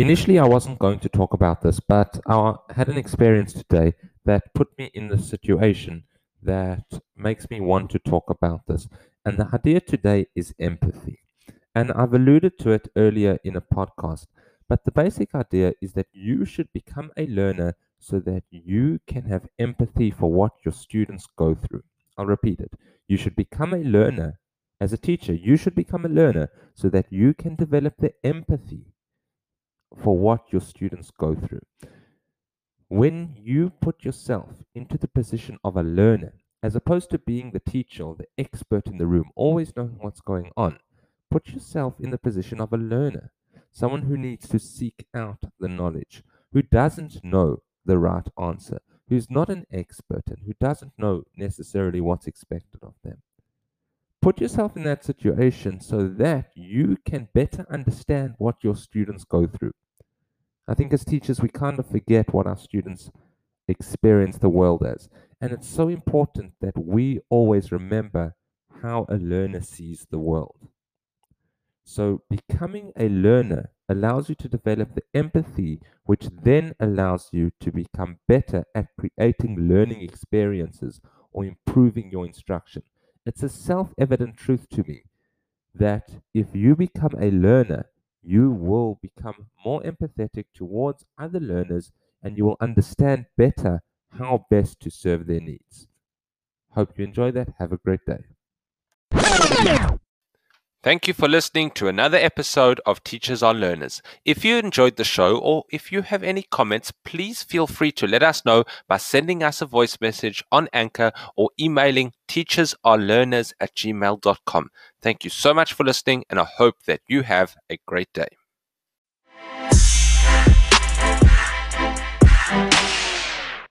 Initially, I wasn't going to talk about this, but I had an experience today that put me in the situation that makes me want to talk about this. And the idea today is empathy. And I've alluded to it earlier in a podcast, but the basic idea is that you should become a learner so that you can have empathy for what your students go through. I'll repeat it. You should become a learner. As a teacher, you should become a learner so that you can develop the empathy for what your students go through. When you put yourself into the position of a learner, as opposed to being the teacher or the expert in the room, always knowing what's going on, put yourself in the position of a learner, someone who needs to seek out the knowledge, who doesn't know the right answer, who's not an expert, and who doesn't know necessarily what's expected of them. Put yourself in that situation so that you can better understand what your students go through. I think as teachers, we kind of forget what our students experience the world as. And it's so important that we always remember how a learner sees the world. So, becoming a learner allows you to develop the empathy, which then allows you to become better at creating learning experiences or improving your instruction. It's a self evident truth to me that if you become a learner, you will become more empathetic towards other learners and you will understand better how best to serve their needs. Hope you enjoy that. Have a great day. Thank you for listening to another episode of Teachers Are Learners. If you enjoyed the show or if you have any comments, please feel free to let us know by sending us a voice message on Anchor or emailing teachersarelearners at gmail.com. Thank you so much for listening, and I hope that you have a great day.